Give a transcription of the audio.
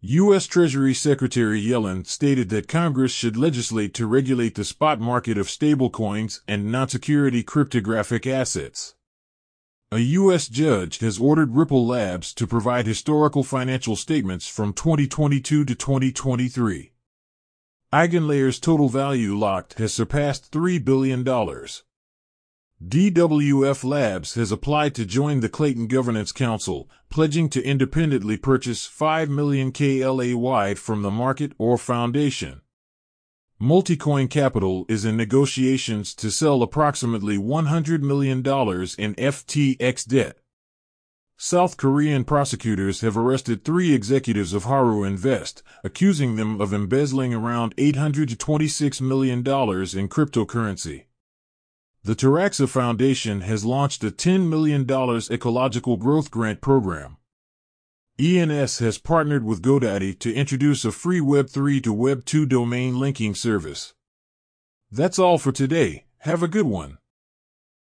U.S. Treasury Secretary Yellen stated that Congress should legislate to regulate the spot market of stablecoins and non-security cryptographic assets. A U.S. judge has ordered Ripple Labs to provide historical financial statements from 2022 to 2023. EigenLayer's total value locked has surpassed $3 billion. DWF Labs has applied to join the Klaytn Governance Council, pledging to independently purchase 5 million KLAY from the market or foundation. Multicoin Capital is in negotiations to sell approximately $100 million in FTX debt. South Korean prosecutors have arrested three executives of Haru Invest, accusing them of embezzling around $826 million in cryptocurrency. The Taraxa Foundation has launched a $10 million ecological growth grant program. ENS has partnered with GoDaddy to introduce a free Web3 to Web2 domain linking service. That's all for today. Have a good one.